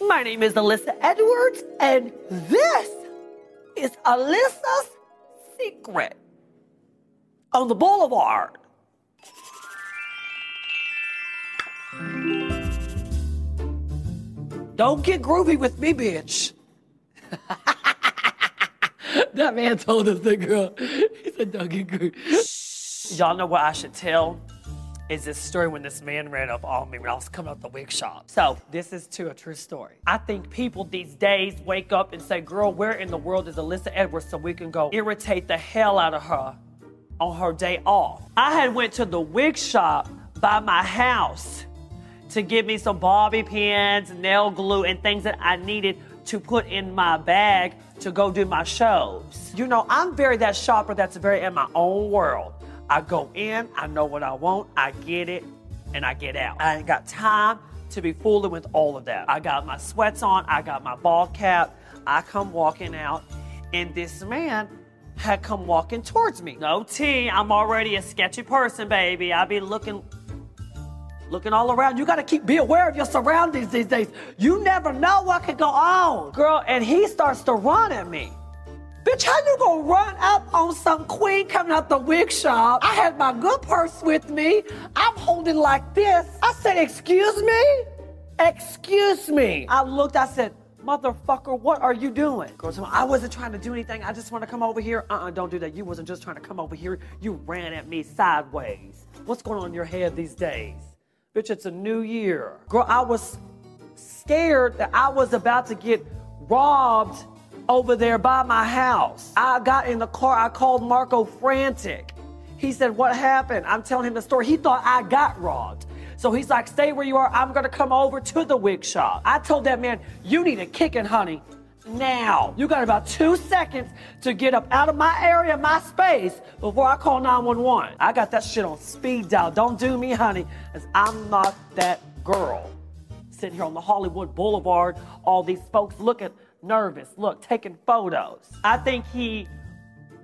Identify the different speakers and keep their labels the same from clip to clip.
Speaker 1: My name is Alyssa Edwards, and this is Alyssa's Secret on the Boulevard. Don't get groovy with me, bitch. that man told us the girl. He said, don't get groovy. Y'all know what I should tell? Is this story when this man ran up on me when I was coming out the wig shop. So, this is too a true story. I think people these days wake up and say, Girl, where in the world is Alyssa Edwards so we can go irritate the hell out of her on her day off? I had went to the wig shop by my house to give me some bobby pins, nail glue, and things that I needed to put in my bag to go do my shows. You know, I'm very that shopper that's very in my own world. I go in, I know what I want, I get it, and I get out. I ain't got time to be fooling with all of that. I got my sweats on, I got my ball cap, I come walking out, and this man had come walking towards me. No tea, I'm already a sketchy person, baby. I be looking looking all around. You got to keep be aware of your surroundings these days. You never know what could go on, girl. And he starts to run at me. Bitch, how you gonna run up on some queen coming out the wig shop? I had my good purse with me. I'm holding like this. I said, excuse me? Excuse me. I looked, I said, motherfucker, what are you doing? Girl, I wasn't trying to do anything. I just want to come over here. Uh-uh, don't do that. You wasn't just trying to come over here. You ran at me sideways. What's going on in your head these days? Bitch, it's a new year. Girl, I was scared that I was about to get robbed over there by my house. I got in the car, I called Marco frantic. He said, What happened? I'm telling him the story. He thought I got robbed. So he's like, Stay where you are. I'm going to come over to the wig shop. I told that man, You need a kicking, honey. Now. You got about two seconds to get up out of my area, my space, before I call 911. I got that shit on speed dial. Don't do me, honey, because I'm not that girl. Sitting here on the Hollywood Boulevard, all these folks looking nervous, look, taking photos. I think he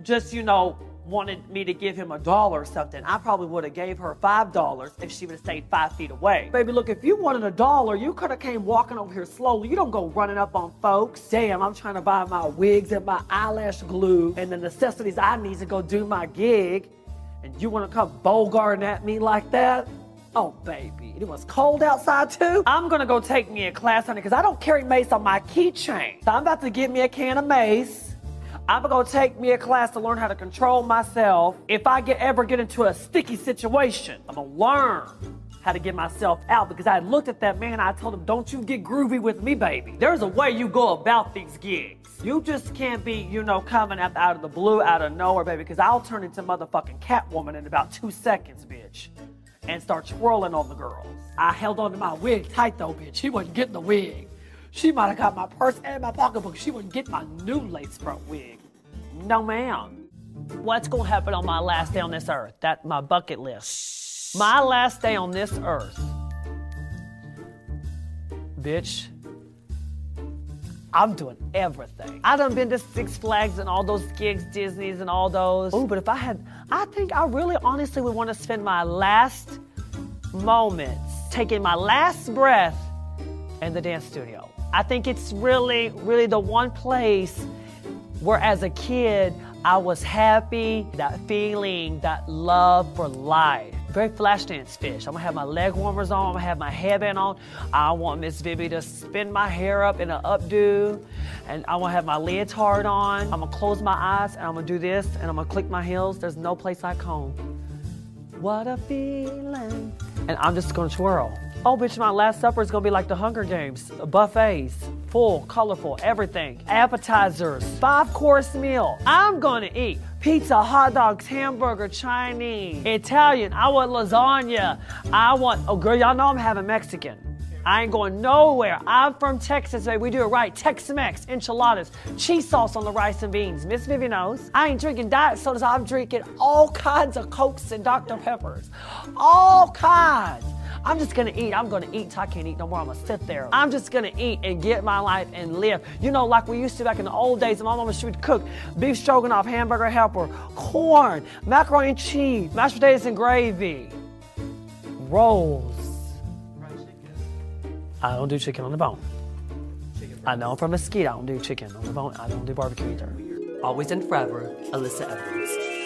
Speaker 1: just, you know, wanted me to give him a dollar or something. I probably would have gave her five dollars if she would have stayed five feet away. Baby, look, if you wanted a dollar, you could have came walking over here slowly. You don't go running up on folks. Damn, I'm trying to buy my wigs and my eyelash glue and the necessities I need to go do my gig. And you want to come bogarting at me like that? Oh, baby, it was cold outside too. I'm gonna go take me a class, honey, because I don't carry mace on my keychain. So I'm about to get me a can of mace. I'm gonna take me a class to learn how to control myself. If I get ever get into a sticky situation, I'm gonna learn how to get myself out because I looked at that man. And I told him, "Don't you get groovy with me, baby." There's a way you go about these gigs. You just can't be, you know, coming out, out of the blue, out of nowhere, baby, because I'll turn into motherfucking Catwoman in about two seconds, bitch and start twirling on the girls. I held on to my wig tight though, bitch. She wasn't getting the wig. She might have got my purse and my pocketbook. She wouldn't get my new lace front wig. No, ma'am. What's gonna happen on my last day on this earth? That's my bucket list. My last day on this earth. Bitch, I'm doing everything. I done been to Six Flags and all those gigs, Disney's and all those. Oh, but if I had, I think I really honestly would want to spend my last moments taking my last breath in the dance studio. I think it's really, really the one place where as a kid, I was happy, that feeling, that love for life. Very flash dance fish. I'm gonna have my leg warmers on, I'm gonna have my headband on. I want Miss Vivi to spin my hair up in an updo, and I wanna have my leotard on. I'm gonna close my eyes and I'm gonna do this, and I'm gonna click my heels. There's no place like home. What a feeling. And I'm just gonna twirl. Oh, bitch, my last supper is gonna be like the Hunger Games buffets. Full, colorful, everything. Appetizers, five course meal. I'm gonna eat pizza, hot dogs, hamburger, Chinese, Italian. I want lasagna. I want, oh, girl, y'all know I'm having Mexican. I ain't going nowhere. I'm from Texas, baby. We do it right. Tex-Mex, enchiladas, cheese sauce on the rice and beans. Miss Vivian knows. I ain't drinking diet sodas. I'm drinking all kinds of Cokes and Dr. Peppers. All kinds. I'm just gonna eat. I'm gonna eat till I can't eat no more. I'm gonna sit there. I'm just gonna eat and get my life and live. You know, like we used to back in the old days, my mama she would cook beef stroganoff, hamburger helper, corn, macaroni and cheese, mashed potatoes and gravy, rolls. I don't do chicken on the bone. I know I'm from Mesquite, I don't do chicken. on the bone. I don't do barbecue either. Always and forever, Alyssa Edwards.